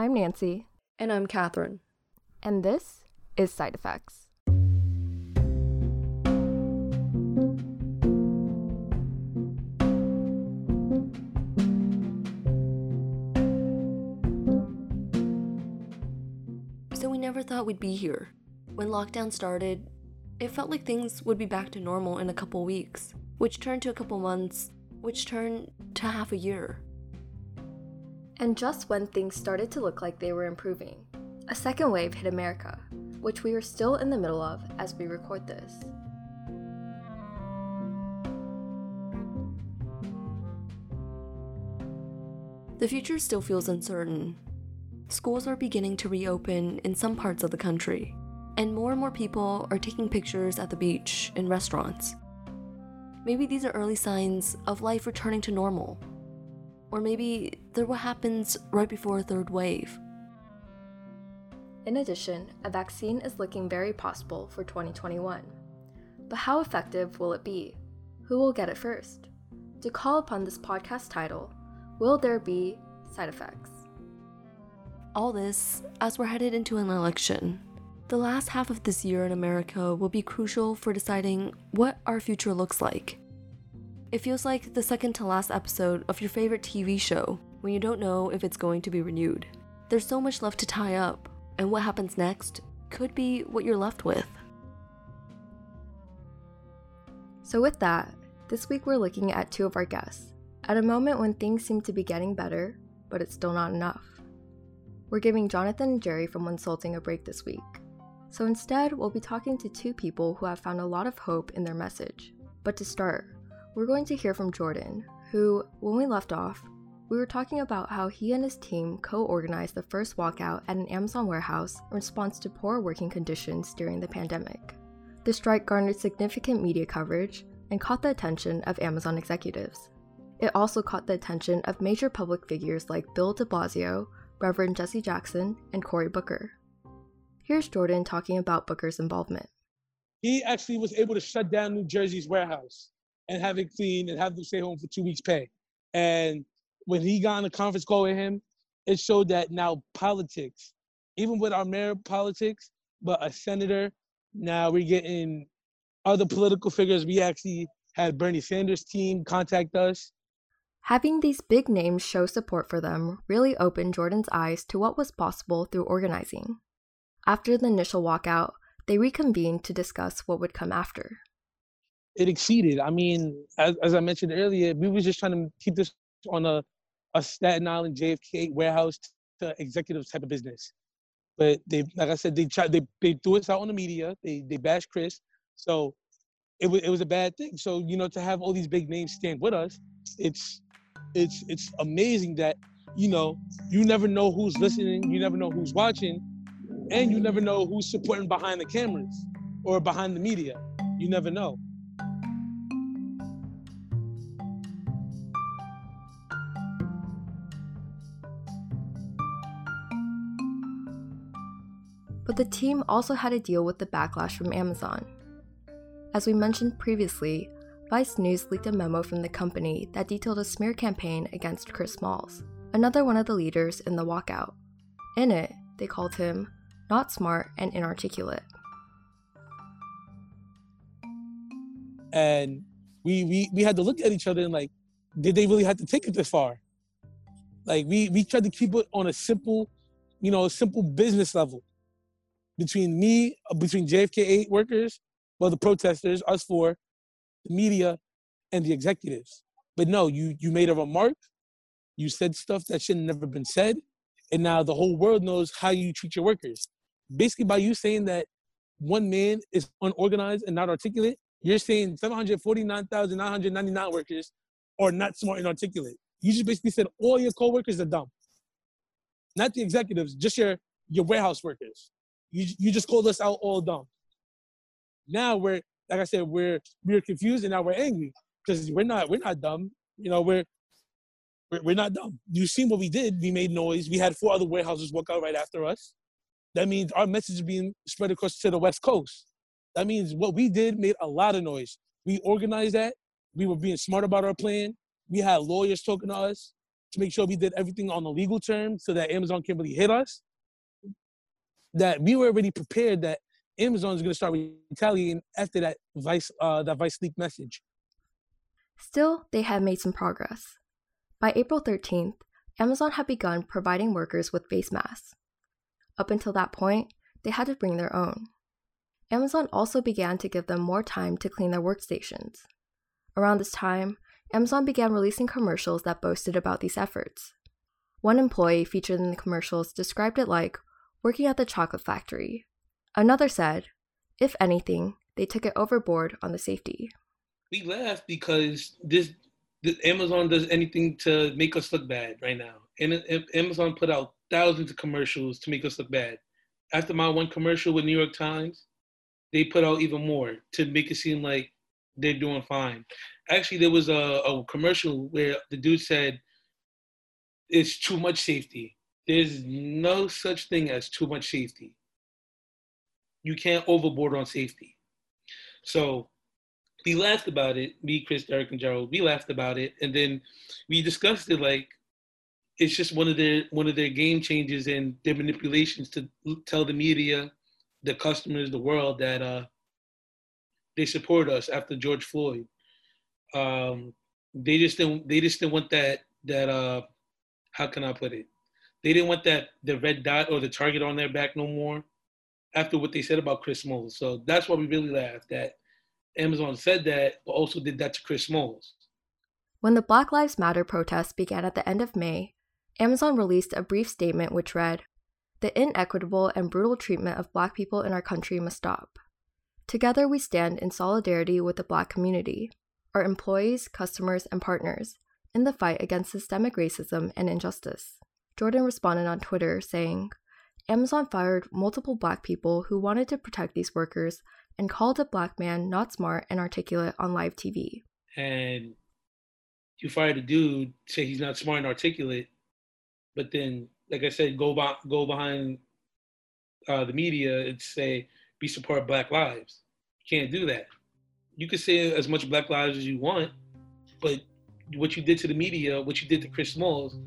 I'm Nancy. And I'm Catherine. And this is Side Effects. So we never thought we'd be here. When lockdown started, it felt like things would be back to normal in a couple weeks, which turned to a couple months, which turned to half a year. And just when things started to look like they were improving, a second wave hit America, which we are still in the middle of as we record this. The future still feels uncertain. Schools are beginning to reopen in some parts of the country, and more and more people are taking pictures at the beach and restaurants. Maybe these are early signs of life returning to normal. Or maybe they're what happens right before a third wave. In addition, a vaccine is looking very possible for 2021. But how effective will it be? Who will get it first? To call upon this podcast title, Will There Be Side Effects? All this as we're headed into an election. The last half of this year in America will be crucial for deciding what our future looks like. It feels like the second to last episode of your favorite TV show when you don't know if it's going to be renewed. There's so much left to tie up, and what happens next could be what you're left with. So, with that, this week we're looking at two of our guests at a moment when things seem to be getting better, but it's still not enough. We're giving Jonathan and Jerry from Wonsulting a break this week. So instead, we'll be talking to two people who have found a lot of hope in their message. But to start, we're going to hear from Jordan, who, when we left off, we were talking about how he and his team co organized the first walkout at an Amazon warehouse in response to poor working conditions during the pandemic. The strike garnered significant media coverage and caught the attention of Amazon executives. It also caught the attention of major public figures like Bill de Blasio, Reverend Jesse Jackson, and Cory Booker. Here's Jordan talking about Booker's involvement. He actually was able to shut down New Jersey's warehouse and have it clean and have them stay home for two weeks' pay. And when he got on a conference call with him, it showed that now politics, even with our mayor politics, but a senator, now we're getting other political figures. We actually had Bernie Sanders' team contact us. Having these big names show support for them really opened Jordan's eyes to what was possible through organizing. After the initial walkout, they reconvened to discuss what would come after it exceeded. I mean, as, as I mentioned earlier, we was just trying to keep this on a, a Staten Island JFK warehouse to executive type of business. But they, like I said, they tried, they, they threw us out on the media. They, they bashed Chris. So it was, it was a bad thing. So, you know, to have all these big names stand with us, it's, it's, it's amazing that, you know, you never know who's listening. You never know who's watching and you never know who's supporting behind the cameras or behind the media. You never know. The team also had to deal with the backlash from Amazon. As we mentioned previously, Vice News leaked a memo from the company that detailed a smear campaign against Chris Smalls, another one of the leaders in the walkout. In it, they called him not smart and inarticulate. And we, we, we had to look at each other and like, did they really have to take it this far? Like we, we tried to keep it on a simple, you know, a simple business level between me, uh, between JFK8 workers, well, the protesters, us four, the media, and the executives. But no, you you made a remark, you said stuff that should have never been said, and now the whole world knows how you treat your workers. Basically, by you saying that one man is unorganized and not articulate, you're saying 749,999 workers are not smart and articulate. You just basically said all your coworkers are dumb. Not the executives, just your your warehouse workers. You you just called us out all dumb. Now we're like I said, we're we're confused and now we're angry because we're not we're not dumb. You know, we're, we're we're not dumb. You seen what we did? We made noise. We had four other warehouses walk out right after us. That means our message is being spread across to the West Coast. That means what we did made a lot of noise. We organized that. We were being smart about our plan. We had lawyers talking to us. to make sure we did everything on the legal terms so that Amazon can't really hit us. That we were already prepared that Amazon is going to start retaliating after that Vice uh, that Vice leak message. Still, they had made some progress. By April 13th, Amazon had begun providing workers with face masks. Up until that point, they had to bring their own. Amazon also began to give them more time to clean their workstations. Around this time, Amazon began releasing commercials that boasted about these efforts. One employee featured in the commercials described it like working at the chocolate factory. Another said, if anything, they took it overboard on the safety. We laugh because this, this Amazon does anything to make us look bad right now. And Amazon put out thousands of commercials to make us look bad. After my one commercial with New York Times, they put out even more to make it seem like they're doing fine. Actually, there was a, a commercial where the dude said, it's too much safety. There's no such thing as too much safety. You can't overboard on safety. So we laughed about it. Me, Chris, Derek, and Gerald. We laughed about it, and then we discussed it. Like it's just one of their one of their game changes and their manipulations to tell the media, the customers, the world that uh, they support us after George Floyd. Um, they just didn't. They just didn't want that. That uh, how can I put it? They didn't want that the red dot or the target on their back no more. After what they said about Chris Smalls, so that's why we really laughed that Amazon said that, but also did that to Chris Smalls. When the Black Lives Matter protests began at the end of May, Amazon released a brief statement which read The inequitable and brutal treatment of Black people in our country must stop. Together, we stand in solidarity with the Black community, our employees, customers, and partners in the fight against systemic racism and injustice. Jordan responded on Twitter saying, Amazon fired multiple Black people who wanted to protect these workers and called a Black man not smart and articulate on live TV. And you fired a dude, say he's not smart and articulate, but then, like I said, go, by, go behind uh, the media and say, be support Black lives. You can't do that. You can say as much Black lives as you want, but what you did to the media, what you did to Chris Smalls,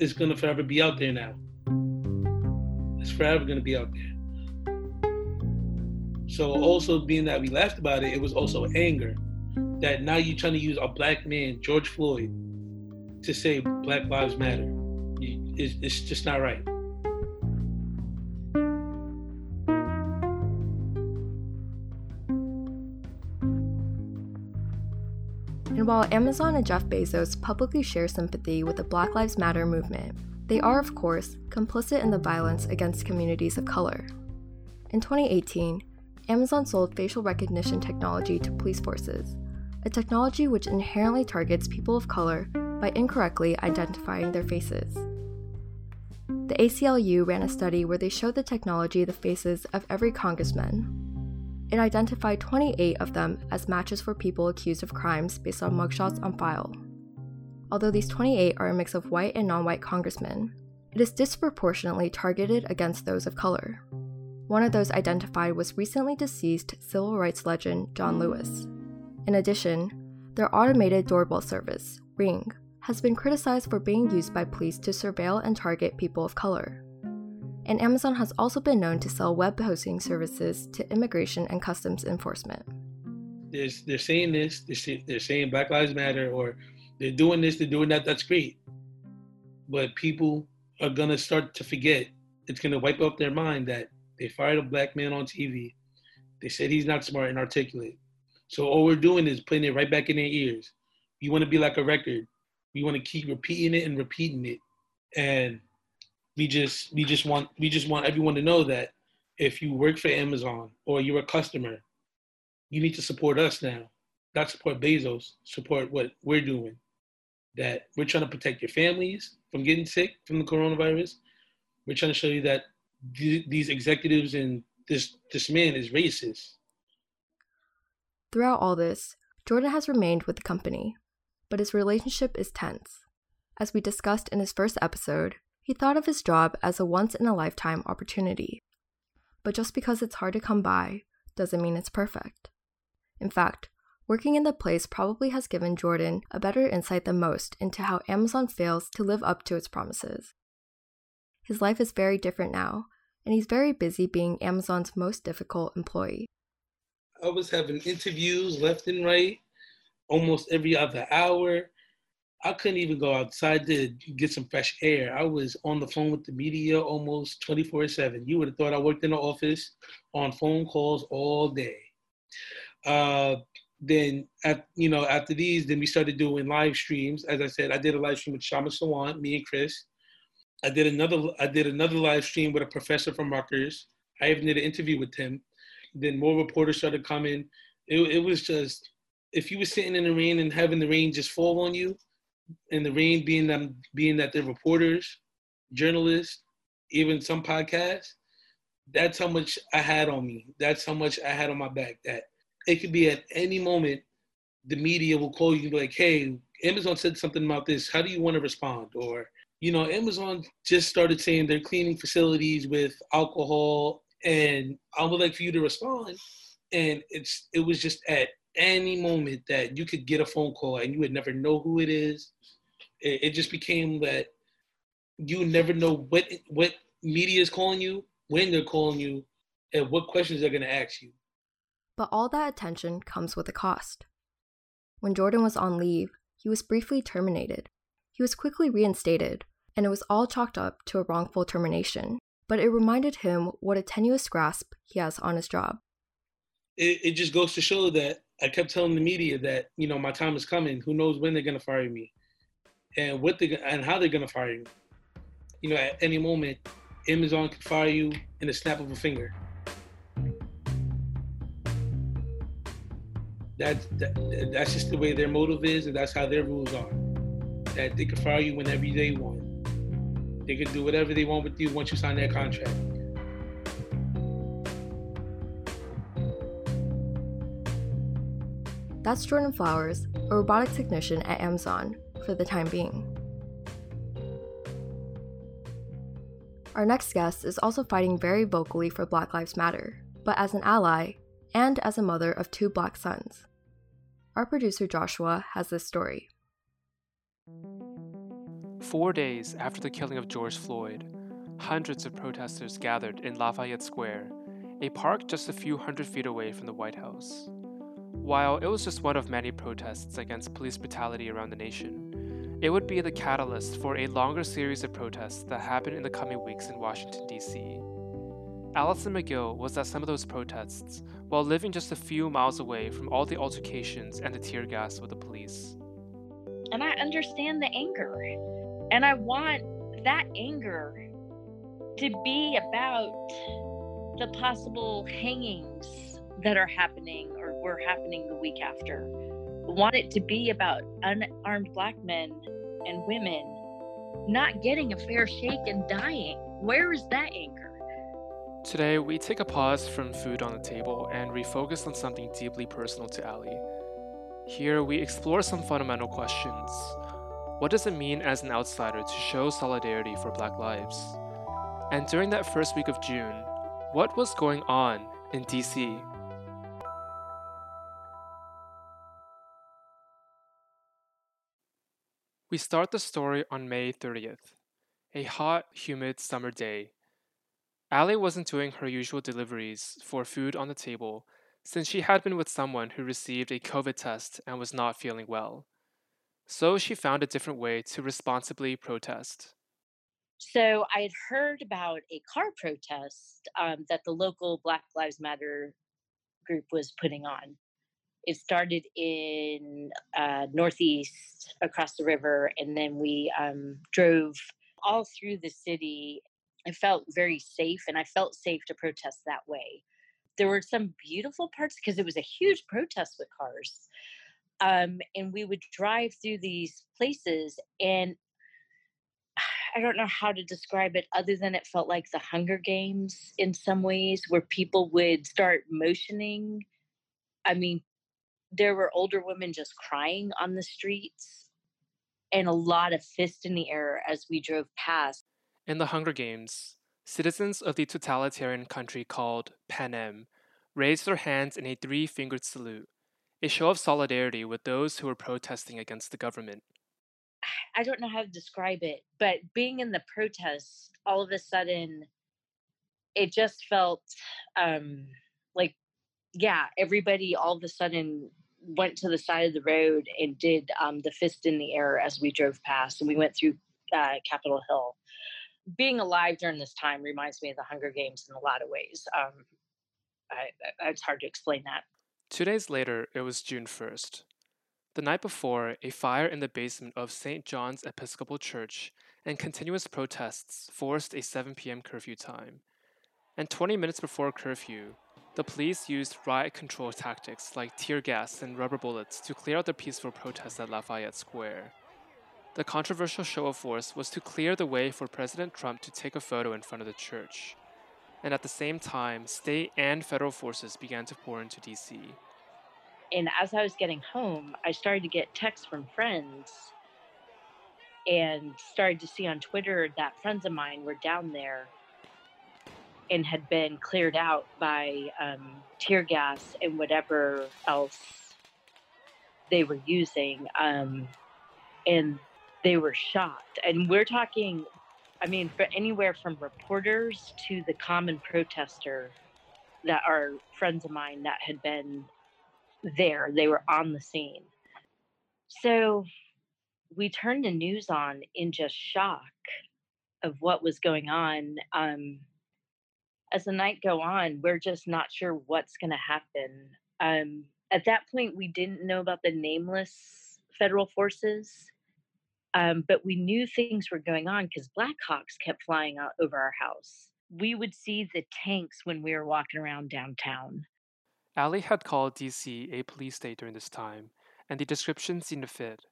is gonna forever be out there now. It's forever gonna be out there. So also being that we laughed about it, it was also anger that now you're trying to use a black man, George Floyd, to say Black Lives Matter. It's just not right. While Amazon and Jeff Bezos publicly share sympathy with the Black Lives Matter movement, they are, of course, complicit in the violence against communities of color. In 2018, Amazon sold facial recognition technology to police forces, a technology which inherently targets people of color by incorrectly identifying their faces. The ACLU ran a study where they showed the technology the faces of every congressman, it identified 28 of them as matches for people accused of crimes based on mugshots on file. Although these 28 are a mix of white and non white congressmen, it is disproportionately targeted against those of color. One of those identified was recently deceased civil rights legend John Lewis. In addition, their automated doorbell service, Ring, has been criticized for being used by police to surveil and target people of color and Amazon has also been known to sell web hosting services to immigration and customs enforcement. They're, saying this, they're, they're saying Black Lives Matter, or they're doing this, they're doing that, that's great. But people are to start to forget. It's to wipe out their mind that they fired a black man on TV. They said he's not smart and articulate. So all we're doing is putting it right back in their ears. You want to be like a record. We want to keep repeating it and repeating it. And we just we just want we just want everyone to know that if you work for Amazon or you're a customer, you need to support us now. Not support Bezos, support what we're doing. That we're trying to protect your families from getting sick from the coronavirus. We're trying to show you that th- these executives and this this man is racist. Throughout all this, Jordan has remained with the company, but his relationship is tense. As we discussed in his first episode, he thought of his job as a once in a lifetime opportunity. But just because it's hard to come by doesn't mean it's perfect. In fact, Working in the place probably has given Jordan a better insight than most into how Amazon fails to live up to its promises. His life is very different now, and he's very busy being Amazon's most difficult employee. I was having interviews left and right, almost every other hour. I couldn't even go outside to get some fresh air. I was on the phone with the media almost 24 7. You would have thought I worked in the office on phone calls all day. Uh, then, at, you know, after these, then we started doing live streams. As I said, I did a live stream with Kshama Sawant, me and Chris. I did another. I did another live stream with a professor from Rutgers. I even did an interview with him. Then more reporters started coming. It, it was just if you were sitting in the rain and having the rain just fall on you, and the rain being them being that they're reporters, journalists, even some podcasts, that's how much I had on me. That's how much I had on my back. That it could be at any moment the media will call you and be like, hey, Amazon said something about this. How do you want to respond? Or, you know, Amazon just started saying they're cleaning facilities with alcohol and I would like for you to respond. And it's it was just at any moment that you could get a phone call and you would never know who it is. It, it just became that you never know what what media is calling you, when they're calling you, and what questions they're gonna ask you. But all that attention comes with a cost. When Jordan was on leave, he was briefly terminated. He was quickly reinstated, and it was all chalked up to a wrongful termination but it reminded him what a tenuous grasp he has on his job. It, it just goes to show that I kept telling the media that you know my time is coming. Who knows when they're gonna fire me, and what they and how they're gonna fire me. You know, at any moment, Amazon could fire you in a snap of a finger. That's that, that's just the way their motive is, and that's how their rules are. That they can fire you whenever they want. They can do whatever they want with you once you sign that contract. That's Jordan Flowers, a robotic technician at Amazon, for the time being. Our next guest is also fighting very vocally for Black Lives Matter, but as an ally and as a mother of two black sons. Our producer Joshua has this story. Four days after the killing of George Floyd, hundreds of protesters gathered in Lafayette Square, a park just a few hundred feet away from the White House. While it was just one of many protests against police brutality around the nation, it would be the catalyst for a longer series of protests that happened in the coming weeks in Washington, D.C. Allison McGill was at some of those protests while living just a few miles away from all the altercations and the tear gas with the police. And I understand the anger and I want that anger to be about the possible hangings that are happening or were happening the week after. Want it to be about unarmed black men and women not getting a fair shake and dying. Where is that anchor? Today, we take a pause from food on the table and refocus on something deeply personal to Ali. Here, we explore some fundamental questions what does it mean as an outsider to show solidarity for Black lives? And during that first week of June, what was going on in DC? We start the story on May 30th, a hot, humid summer day. Ali wasn't doing her usual deliveries for food on the table since she had been with someone who received a COVID test and was not feeling well. So she found a different way to responsibly protest. So I had heard about a car protest um, that the local Black Lives Matter group was putting on. It started in uh, Northeast across the river, and then we um, drove all through the city. I felt very safe, and I felt safe to protest that way. There were some beautiful parts because it was a huge protest with cars um, and we would drive through these places and I don't know how to describe it other than it felt like the Hunger Games in some ways, where people would start motioning. I mean, there were older women just crying on the streets and a lot of fists in the air as we drove past. In the Hunger Games, citizens of the totalitarian country called Panem raised their hands in a three fingered salute a show of solidarity with those who were protesting against the government. I don't know how to describe it, but being in the protest, all of a sudden, it just felt um, yeah, everybody all of a sudden went to the side of the road and did um, the fist in the air as we drove past, and we went through uh, Capitol Hill. Being alive during this time reminds me of the Hunger Games in a lot of ways. Um, I, I, it's hard to explain that. Two days later, it was June 1st. The night before, a fire in the basement of St. John's Episcopal Church and continuous protests forced a 7 p.m. curfew time. And 20 minutes before curfew, the police used riot control tactics like tear gas and rubber bullets to clear out the peaceful protests at Lafayette Square. The controversial show of force was to clear the way for President Trump to take a photo in front of the church. And at the same time, state and federal forces began to pour into DC. And as I was getting home, I started to get texts from friends and started to see on Twitter that friends of mine were down there and had been cleared out by um, tear gas and whatever else they were using. Um, and they were shocked. And we're talking, I mean, for anywhere from reporters to the common protester that are friends of mine that had been there, they were on the scene. So we turned the news on in just shock of what was going on. Um, as the night go on, we're just not sure what's going to happen. Um, at that point, we didn't know about the nameless federal forces, um, but we knew things were going on because Blackhawks kept flying out over our house. We would see the tanks when we were walking around downtown. Allie had called DC a police state during this time, and the description seemed to fit.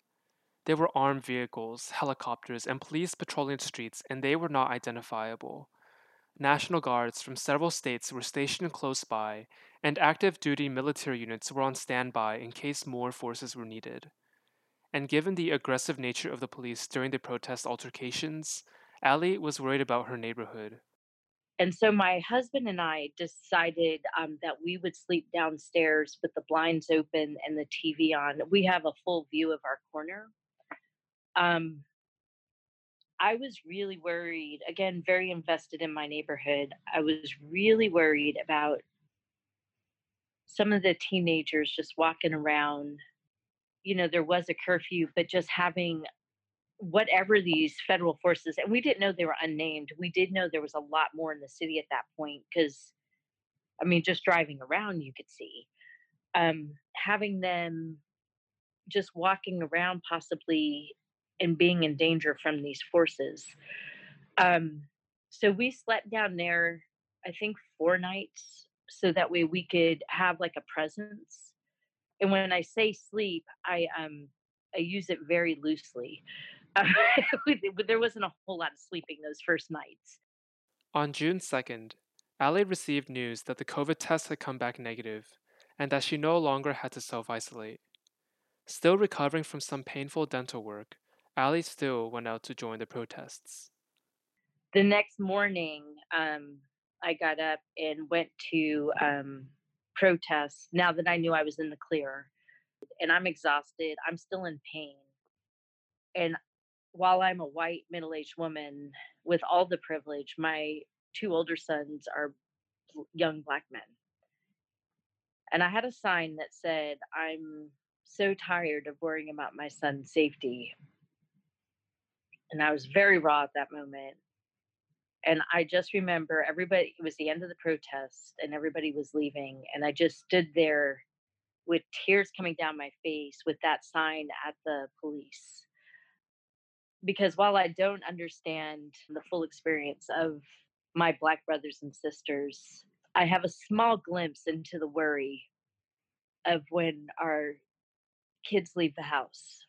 There were armed vehicles, helicopters, and police patrolling the streets, and they were not identifiable. National Guards from several states were stationed close by, and active duty military units were on standby in case more forces were needed. And given the aggressive nature of the police during the protest altercations, Allie was worried about her neighborhood. And so my husband and I decided um, that we would sleep downstairs with the blinds open and the TV on. We have a full view of our corner. Um, I was really worried, again, very invested in my neighborhood. I was really worried about some of the teenagers just walking around. You know, there was a curfew, but just having whatever these federal forces, and we didn't know they were unnamed. We did know there was a lot more in the city at that point because, I mean, just driving around, you could see. Um, having them just walking around, possibly and being in danger from these forces. Um, so we slept down there, I think, four nights, so that way we could have like a presence. And when I say sleep, I um I use it very loosely. Uh, there wasn't a whole lot of sleeping those first nights. On June 2nd, Allie received news that the COVID test had come back negative and that she no longer had to self isolate. Still recovering from some painful dental work, Allie still went out to join the protests. The next morning, um, I got up and went to um, protest now that I knew I was in the clear. And I'm exhausted. I'm still in pain. And while I'm a white middle aged woman with all the privilege, my two older sons are young black men. And I had a sign that said, I'm so tired of worrying about my son's safety and I was very raw at that moment. And I just remember everybody, it was the end of the protest and everybody was leaving. And I just stood there with tears coming down my face with that sign at the police. Because while I don't understand the full experience of my Black brothers and sisters, I have a small glimpse into the worry of when our kids leave the house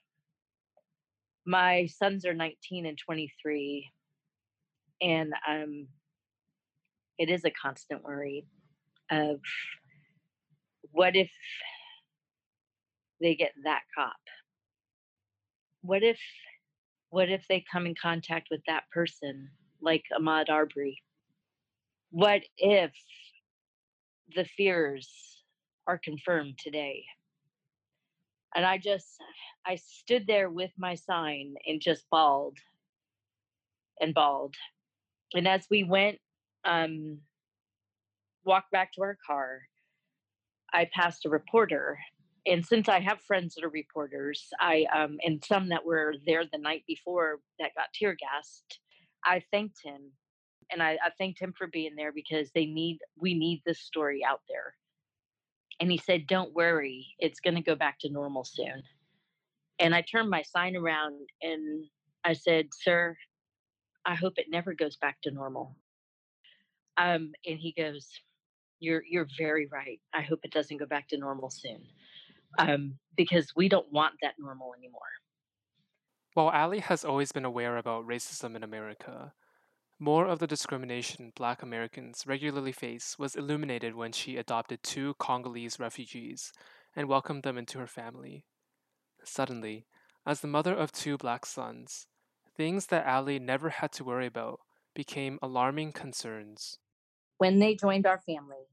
my sons are 19 and 23 and um it is a constant worry of what if they get that cop? What if what if they come in contact with that person like Ahmaud Arbery? What if the fears are confirmed today And I just, I stood there with my sign and just bawled and bawled. And as we went, um, walked back to our car, I passed a reporter. And since I have friends that are reporters, I um, and some that were there the night before that got tear gassed, I thanked him, and I, I thanked him for being there because they need we need this story out there. And he said, "Don't worry, it's going to go back to normal soon." And I turned my sign around and I said, "Sir, I hope it never goes back to normal." Um, and he goes, "You're you're very right. I hope it doesn't go back to normal soon." um, because we don't want that normal anymore. While Allie has always been aware about racism in America, more of the discrimination black Americans regularly face was illuminated when she adopted two Congolese refugees and welcomed them into her family. Suddenly, as the mother of two black sons, things that Allie never had to worry about became alarming concerns. When they joined our family,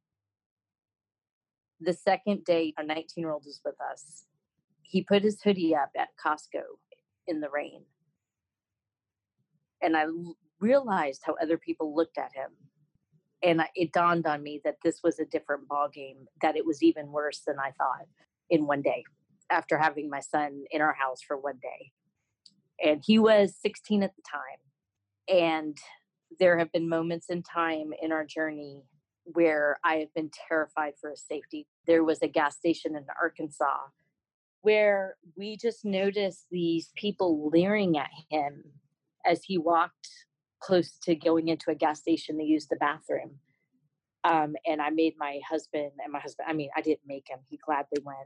the second day our 19 year old was with us, he put his hoodie up at Costco in the rain. And I realized how other people looked at him. And it dawned on me that this was a different ball game, that it was even worse than I thought in one day after having my son in our house for one day. And he was 16 at the time. And there have been moments in time in our journey where I have been terrified for his safety. There was a gas station in Arkansas where we just noticed these people leering at him as he walked close to going into a gas station to use the bathroom. Um, and I made my husband and my husband, I mean, I didn't make him, he gladly went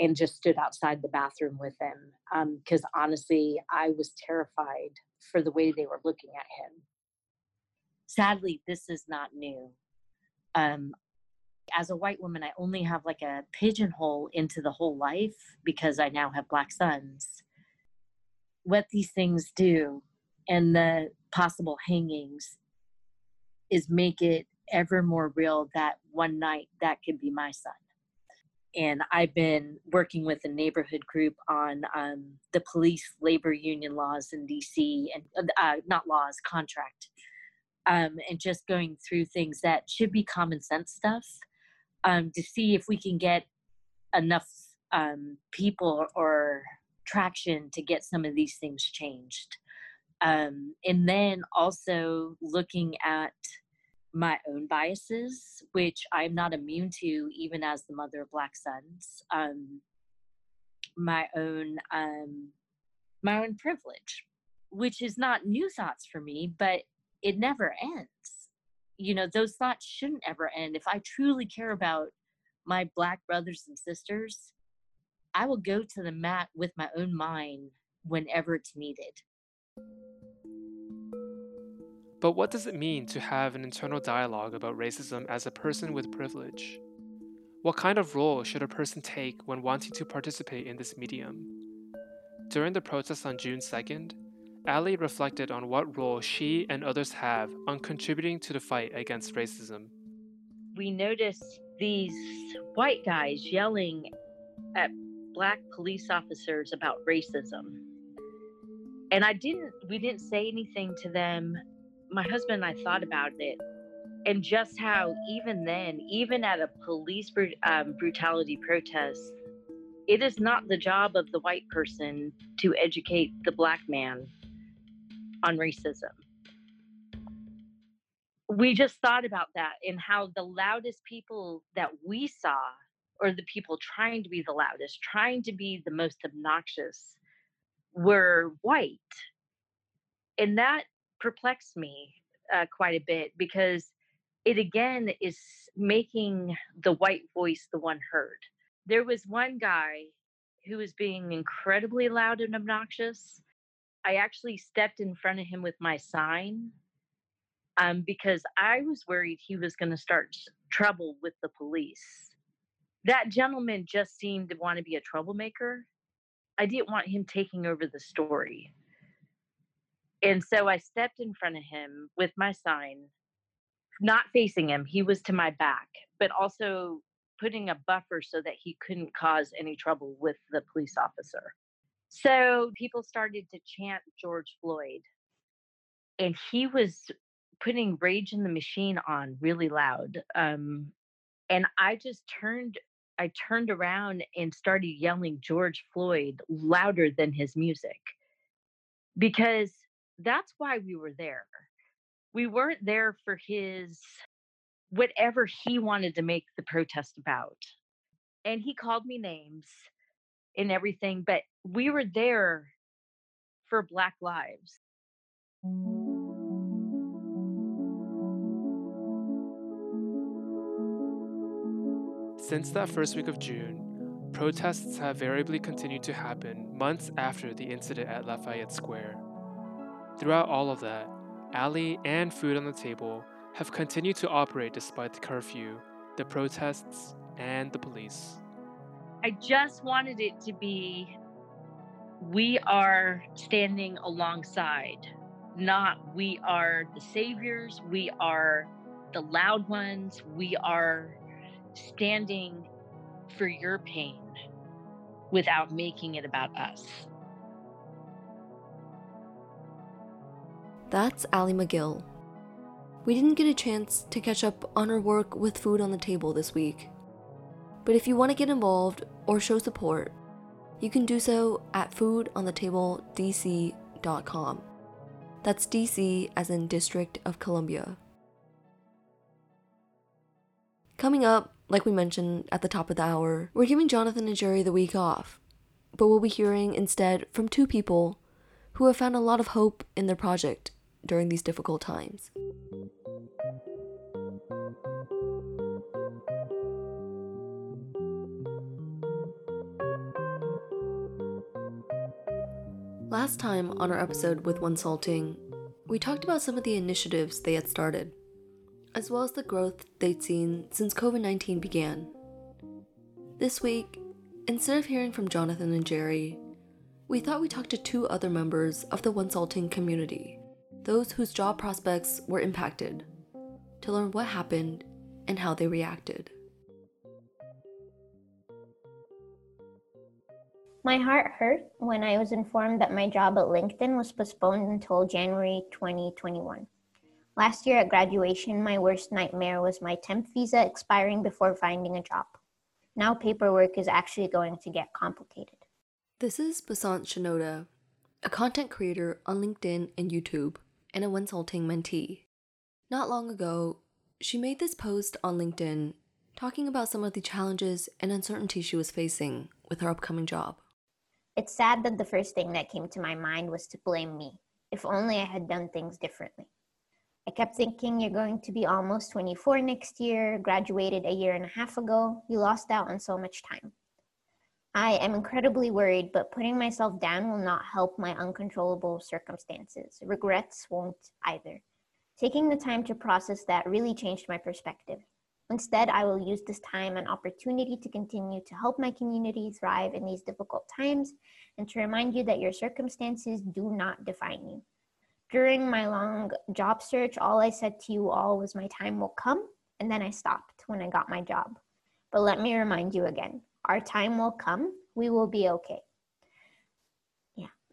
and just stood outside the bathroom with him. Because um, honestly, I was terrified for the way they were looking at him. Sadly, this is not new um, as a white woman, I only have like a pigeonhole into the whole life because I now have black sons. What these things do and the possible hangings is make it ever more real that one night that could be my son. And I've been working with a neighborhood group on um, the police labor union laws in DC and uh, not laws, contract um, and just going through things that should be common sense stuff um, to see if we can get enough um, people or traction to get some of these things changed. Um, and then also looking at my own biases, which I'm not immune to, even as the mother of black sons. Um, my own um, my own privilege, which is not new thoughts for me, but it never ends. You know, those thoughts shouldn't ever end. If I truly care about my black brothers and sisters, I will go to the mat with my own mind whenever it's needed. But what does it mean to have an internal dialogue about racism as a person with privilege? What kind of role should a person take when wanting to participate in this medium? During the protest on June 2nd, Ali reflected on what role she and others have on contributing to the fight against racism. We noticed these white guys yelling at black police officers about racism. And I didn't, we didn't say anything to them. My husband and I thought about it and just how, even then, even at a police um, brutality protest, it is not the job of the white person to educate the black man on racism. We just thought about that and how the loudest people that we saw, or the people trying to be the loudest, trying to be the most obnoxious, were white. And that perplexed me uh, quite a bit because it again is making the white voice the one heard. There was one guy who was being incredibly loud and obnoxious I actually stepped in front of him with my sign um, because I was worried he was going to start trouble with the police. That gentleman just seemed to want to be a troublemaker. I didn't want him taking over the story. And so I stepped in front of him with my sign, not facing him. He was to my back, but also putting a buffer so that he couldn't cause any trouble with the police officer. So people started to chant George Floyd, and he was putting Rage in the Machine on really loud. Um, and I just turned, I turned around and started yelling George Floyd louder than his music because that's why we were there. We weren't there for his whatever he wanted to make the protest about. And he called me names and everything, but we were there for Black lives. Since that first week of June, protests have variably continued to happen months after the incident at Lafayette Square. Throughout all of that, Allie and Food on the Table have continued to operate despite the curfew, the protests, and the police. I just wanted it to be we are standing alongside, not we are the saviors, we are the loud ones, we are standing for your pain without making it about us. That's Allie McGill. We didn't get a chance to catch up on her work with Food on the Table this week. But if you want to get involved or show support, you can do so at foodonthetabledc.com. That's DC as in District of Columbia. Coming up, like we mentioned at the top of the hour, we're giving Jonathan and Jerry the week off, but we'll be hearing instead from two people who have found a lot of hope in their project during these difficult times. Last time on our episode with Wonsulting, we talked about some of the initiatives they had started, as well as the growth they'd seen since COVID 19 began. This week, instead of hearing from Jonathan and Jerry, we thought we'd talk to two other members of the Wonsulting community those whose job prospects were impacted, to learn what happened and how they reacted. My heart hurt when I was informed that my job at LinkedIn was postponed until January 2021. Last year at graduation, my worst nightmare was my temp visa expiring before finding a job. Now paperwork is actually going to get complicated. This is Basant Shinoda, a content creator on LinkedIn and YouTube and a Wonsulting mentee. Not long ago, she made this post on LinkedIn talking about some of the challenges and uncertainty she was facing with her upcoming job. It's sad that the first thing that came to my mind was to blame me. If only I had done things differently. I kept thinking you're going to be almost 24 next year, graduated a year and a half ago, you lost out on so much time. I am incredibly worried, but putting myself down will not help my uncontrollable circumstances. Regrets won't either. Taking the time to process that really changed my perspective. Instead, I will use this time and opportunity to continue to help my community thrive in these difficult times and to remind you that your circumstances do not define you. During my long job search, all I said to you all was my time will come, and then I stopped when I got my job. But let me remind you again our time will come. We will be okay. Yeah.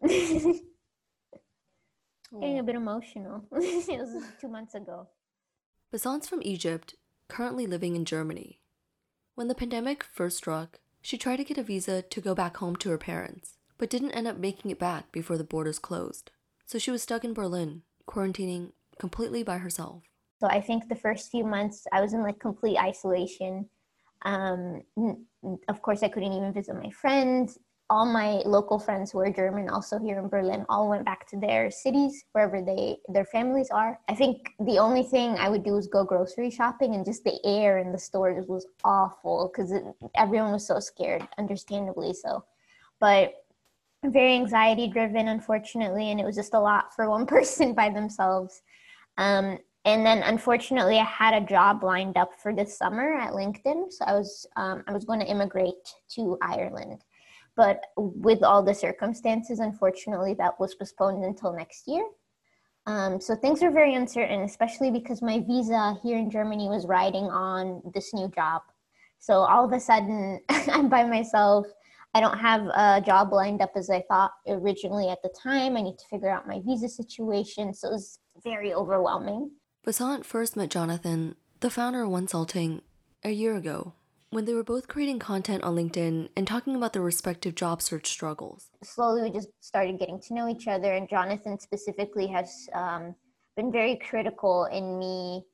Getting a bit emotional. it was two months ago. Basant's from Egypt, currently living in Germany. When the pandemic first struck, she tried to get a visa to go back home to her parents, but didn't end up making it back before the borders closed. So she was stuck in Berlin, quarantining completely by herself. So I think the first few months I was in like complete isolation. Um, of course, I couldn't even visit my friends. All my local friends who are German, also here in Berlin, all went back to their cities, wherever they their families are. I think the only thing I would do is go grocery shopping, and just the air in the stores was awful because everyone was so scared, understandably so. But very anxiety driven, unfortunately, and it was just a lot for one person by themselves. Um, and then unfortunately i had a job lined up for this summer at linkedin so i was um, i was going to immigrate to ireland but with all the circumstances unfortunately that was postponed until next year um, so things are very uncertain especially because my visa here in germany was riding on this new job So all of a sudden, I'm by myself. I don't have a job lined up as I thought originally at the time. I need to figure out my visa situation. So it was very overwhelming. Basant first met Jonathan, the founder of Wonsulting, a year ago when they were both creating content on LinkedIn and talking about their respective job search struggles. Slowly, we just started getting to know each other, and Jonathan specifically has um, been very critical in me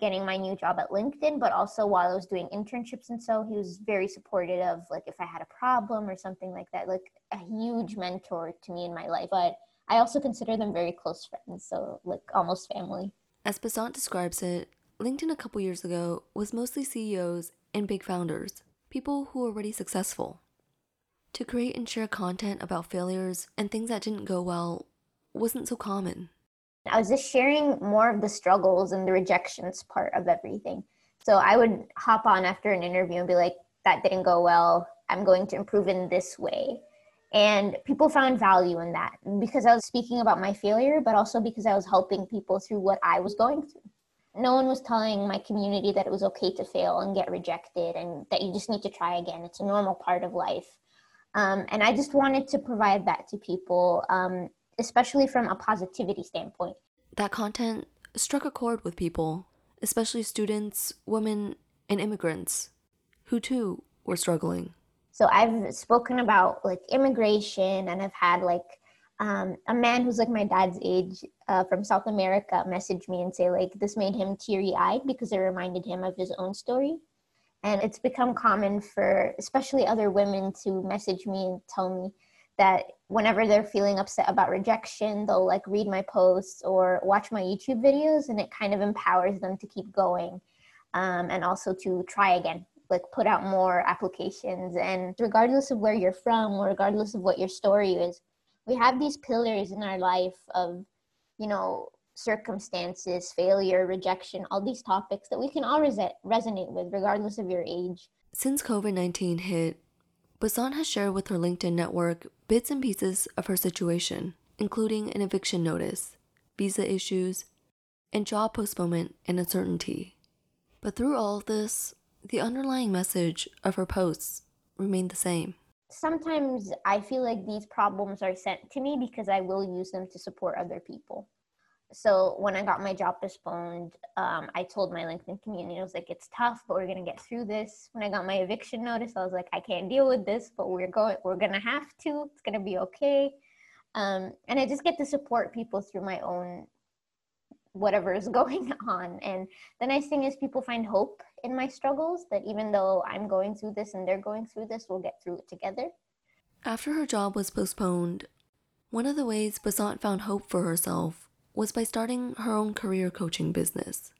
getting my new job at LinkedIn, but also while I was doing internships and so, he was very supportive of like if I had a problem or something like that, like a huge mentor to me in my life. But I also consider them very close friends, so like almost family. As Basant describes it, LinkedIn a couple years ago was mostly CEOs and big founders, people who were already successful. To create and share content about failures and things that didn't go well wasn't so common. I was just sharing more of the struggles and the rejections part of everything. So I would hop on after an interview and be like, that didn't go well. I'm going to improve in this way. And people found value in that because I was speaking about my failure, but also because I was helping people through what I was going through no one was telling my community that it was okay to fail and get rejected and that you just need to try again. It's a normal part of life. Um, and I just wanted to provide that to people, um, especially from a positivity standpoint. That content struck a chord with people, especially students, women, and immigrants who too were struggling. So I've spoken about like immigration and I've had like um, a man who's like my dad's age uh, from South America message me and say like this made him teary eyed because it reminded him of his own story. And it's become common for especially other women to message me and tell me that whenever they're feeling upset about rejection, they'll like read my posts or watch my YouTube videos, and it kind of empowers them to keep going um, and also to try again, like put out more applications. And regardless of where you're from, or regardless of what your story is, we have these pillars in our life of you know circumstances failure rejection all these topics that we can all res- resonate with regardless of your age since covid-19 hit Basant has shared with her LinkedIn network bits and pieces of her situation, including an eviction notice, visa issues, and job postponement and uncertainty. But through all of this, the underlying message of her posts remained the same sometimes I feel like these problems are sent to me because I will use them to support other people. So when I got my job postponed, um, I told my LinkedIn community, I was like, it's tough, but we're gonna get through this. When I got my eviction notice, I was like, I can't deal with this, but we're going, we're gonna have to. It's gonna be okay. Um, and I just get to support people through my own whatever is going on. And the nice thing is people find hope in my struggles that even though I'm going through this and they're going through this, we'll get through it together. After her job was postponed, one of the ways Basant found hope for herself was by starting her own career coaching business.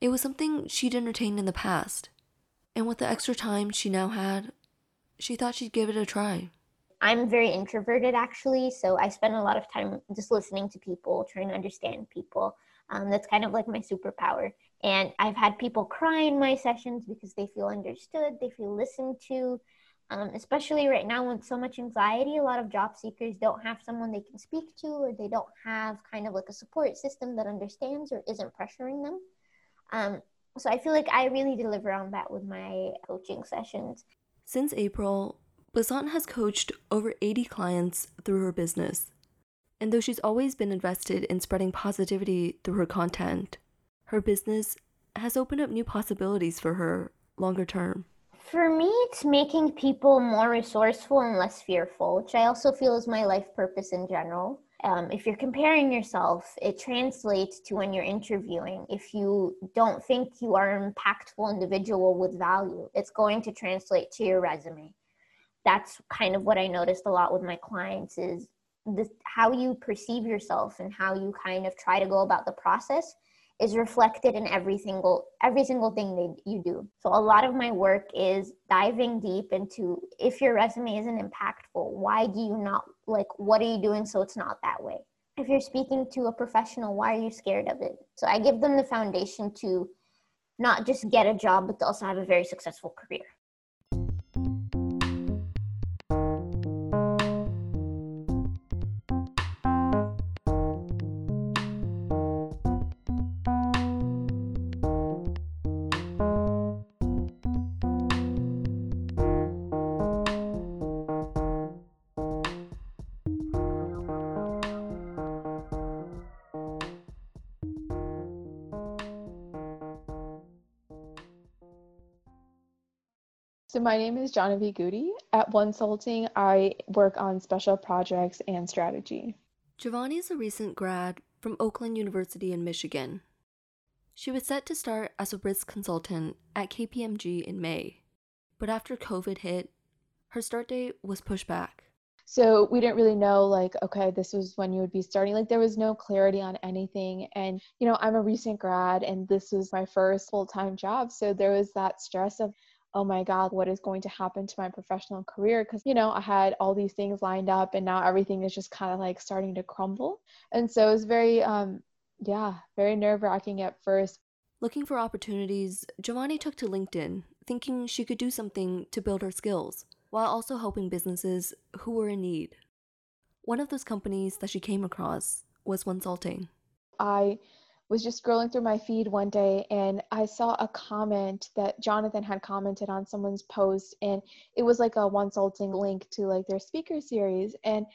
It was something she'd entertained in the past, and with the extra time she now had, she thought she'd give it a try. I'm very introverted actually, so I spend a lot of time just listening to people, trying to understand people. Um, that's kind of like my superpower. And I've had people cry in my sessions because they feel understood, they feel listened to. Um, especially right now with so much anxiety, a lot of job seekers don't have someone they can speak to, or they don't have kind of like a support system that understands or isn't pressuring them. Um, so I feel like I really deliver on that with my coaching sessions. Since April, Basant has coached over 80 clients through her business. And though she's always been invested in spreading positivity through her content, her business has opened up new possibilities for her longer term. For me, it's making people more resourceful and less fearful, which I also feel is my life purpose in general. Um, if you're comparing yourself, it translates to when you're interviewing. If you don't think you are an impactful individual with value, it's going to translate to your resume. That's kind of what I noticed a lot with my clients is this, how you perceive yourself and how you kind of try to go about the process is reflected in every single every single thing that you do. So a lot of my work is diving deep into if your resume isn't impactful why do you not like what are you doing so it's not that way? If you're speaking to a professional why are you scared of it? So i give them the foundation to not just get a job but to also have a very successful career So my name is Jonavi Goody. At Wonsulting, I work on special projects and strategy. Giovanni is a recent grad from Oakland University in Michigan. She was set to start as a risk consultant at KPMG in May, but after COVID hit, her start date was pushed back. So we didn't really know, like, okay, this was when you would be starting. Like, there was no clarity on anything. And, you know, I'm a recent grad and this was my first full time job. So there was that stress of, oh my God, what is going to happen to my professional career? Because, you know, I had all these things lined up and now everything is just kind of like starting to crumble. And so it was very, um, yeah, very nerve wracking at first. Looking for opportunities, Giovanni took to LinkedIn, thinking she could do something to build her skills, while also helping businesses who were in need. One of those companies that she came across was Wonsulting. I was just scrolling through my feed one day and I saw a comment that Jonathan had commented on someone's post and it was like a Wonsulting link to like their speaker series and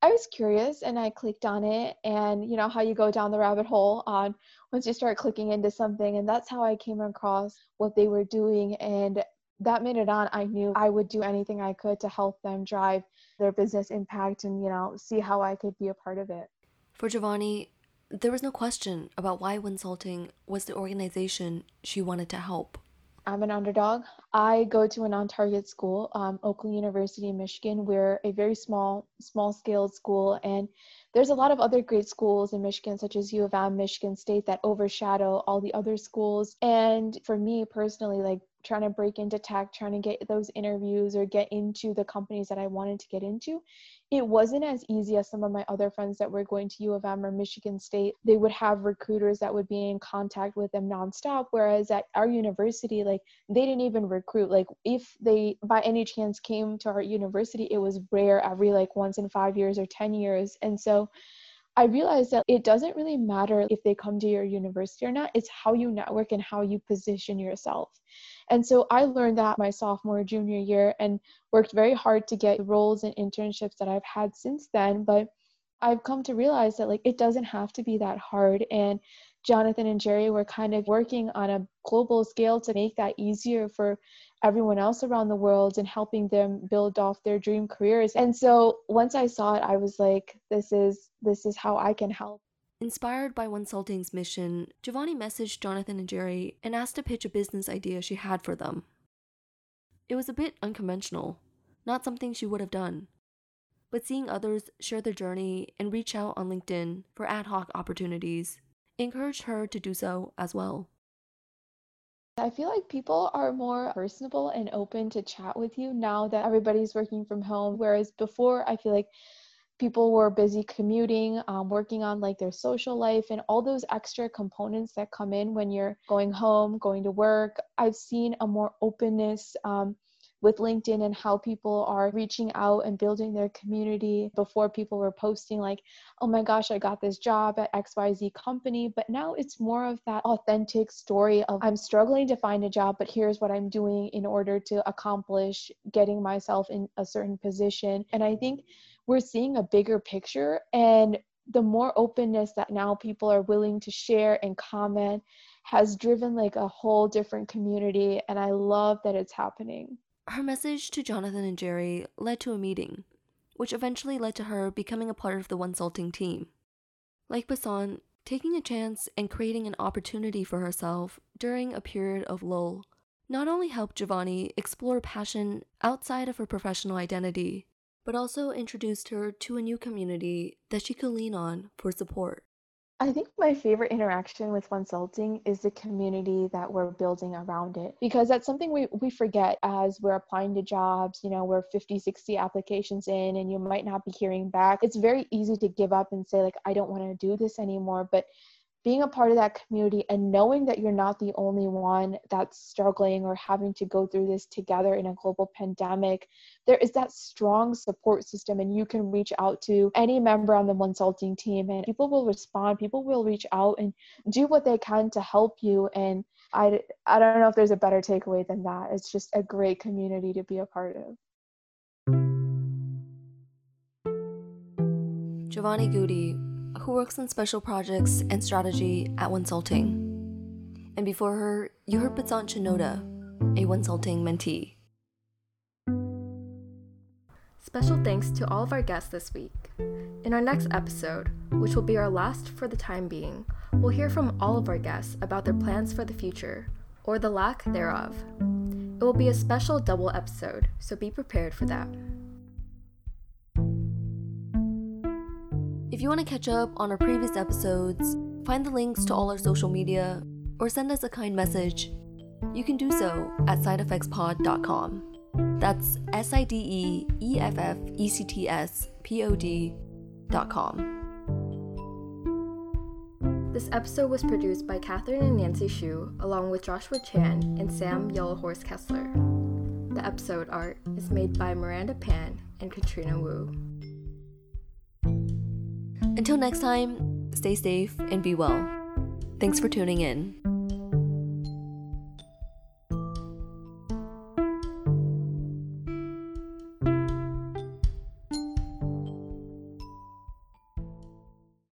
I was curious and I clicked on it and you know how you go down the rabbit hole on once you start clicking into something and that's how I came across what they were doing and that minute on I knew I would do anything I could to help them drive their business impact and you know see how I could be a part of it. For Giovanni, there was no question about why Wonsulting was the organization she wanted to help. I'm an underdog. I go to a non-target school, um, Oakland University in Michigan. We're a very small, small-scale school, and there's a lot of other great schools in Michigan, such as U of M, Michigan State, that overshadow all the other schools. And for me personally, like trying to break into tech, trying to get those interviews or get into the companies that I wanted to get into, it wasn't as easy as some of my other friends that were going to U of M or Michigan State. They would have recruiters that would be in contact with them nonstop. Whereas at our university, like they didn't even recruit. Like if they by any chance came to our university, it was rare every like once in five years or 10 years. And so I realized that it doesn't really matter if they come to your university or not, it's how you network and how you position yourself. And so I learned that my sophomore, junior year and worked very hard to get roles and internships that I've had since then. But I've come to realize that like it doesn't have to be that hard. And Jonathan and Jerry were kind of working on a global scale to make that easier for everyone else around the world and helping them build off their dream careers. And so once I saw it, I was like, this is this is how I can help. Inspired by Wonsulting's mission, Giovanni messaged Jonathan and Jerry and asked to pitch a business idea she had for them. It was a bit unconventional, not something she would have done. But seeing others share their journey and reach out on LinkedIn for ad hoc opportunities encouraged her to do so as well. I feel like people are more personable and open to chat with you now that everybody's working from home. Whereas before, I feel like people were busy commuting, um, working on like their social life and all those extra components that come in when you're going home, going to work. I've seen a more openness. Um, with LinkedIn and how people are reaching out and building their community. Before people were posting, like, oh my gosh, I got this job at XYZ company. But now it's more of that authentic story of I'm struggling to find a job, but here's what I'm doing in order to accomplish getting myself in a certain position. And I think we're seeing a bigger picture and the more openness that now people are willing to share and comment has driven like a whole different community and i love that it's happening her message to Jonathan and Jerry led to a meeting, which eventually led to her becoming a part of the Wonsulting team. Like Basant, taking a chance and creating an opportunity for herself during a period of lull not only helped Giovanni explore passion outside of her professional identity, but also introduced her to a new community that she could lean on for support. I think my favorite interaction with Wonsulting is the community that we're building around it because that's something we, we forget as we're applying to jobs. You know, we're 50, 60 applications in and you might not be hearing back. It's very easy to give up and say, like, I don't want to do this anymore. But being a part of that community and knowing that you're not the only one that's struggling or having to go through this together in a global pandemic, there is that strong support system, and you can reach out to any member on the Wonsulting team, and people will respond. People will reach out and do what they can to help you. And I, I don't know if there's a better takeaway than that. It's just a great community to be a part of. Giovanni Goody who works on special projects and strategy at Wonsulting. And before her, you heard Basant Shinoda, a Wonsulting mentee. Special thanks to all of our guests this week. In our next episode, which will be our last for the time being, we'll hear from all of our guests about their plans for the future, or the lack thereof. It will be a special double episode, so be prepared for that. You want to catch up on our previous episodes, find the links to all our social media, or send us a kind message, you can do so at sideeffectspod.com. That's S I D E E F F E C T S P O D.com. This episode was produced by Catherine and Nancy Shu, along with Joshua Chan and Sam Yellowhorse Kessler. The episode art is made by Miranda Pan and Katrina Wu. Until next time, stay safe and be well. Thanks for tuning in.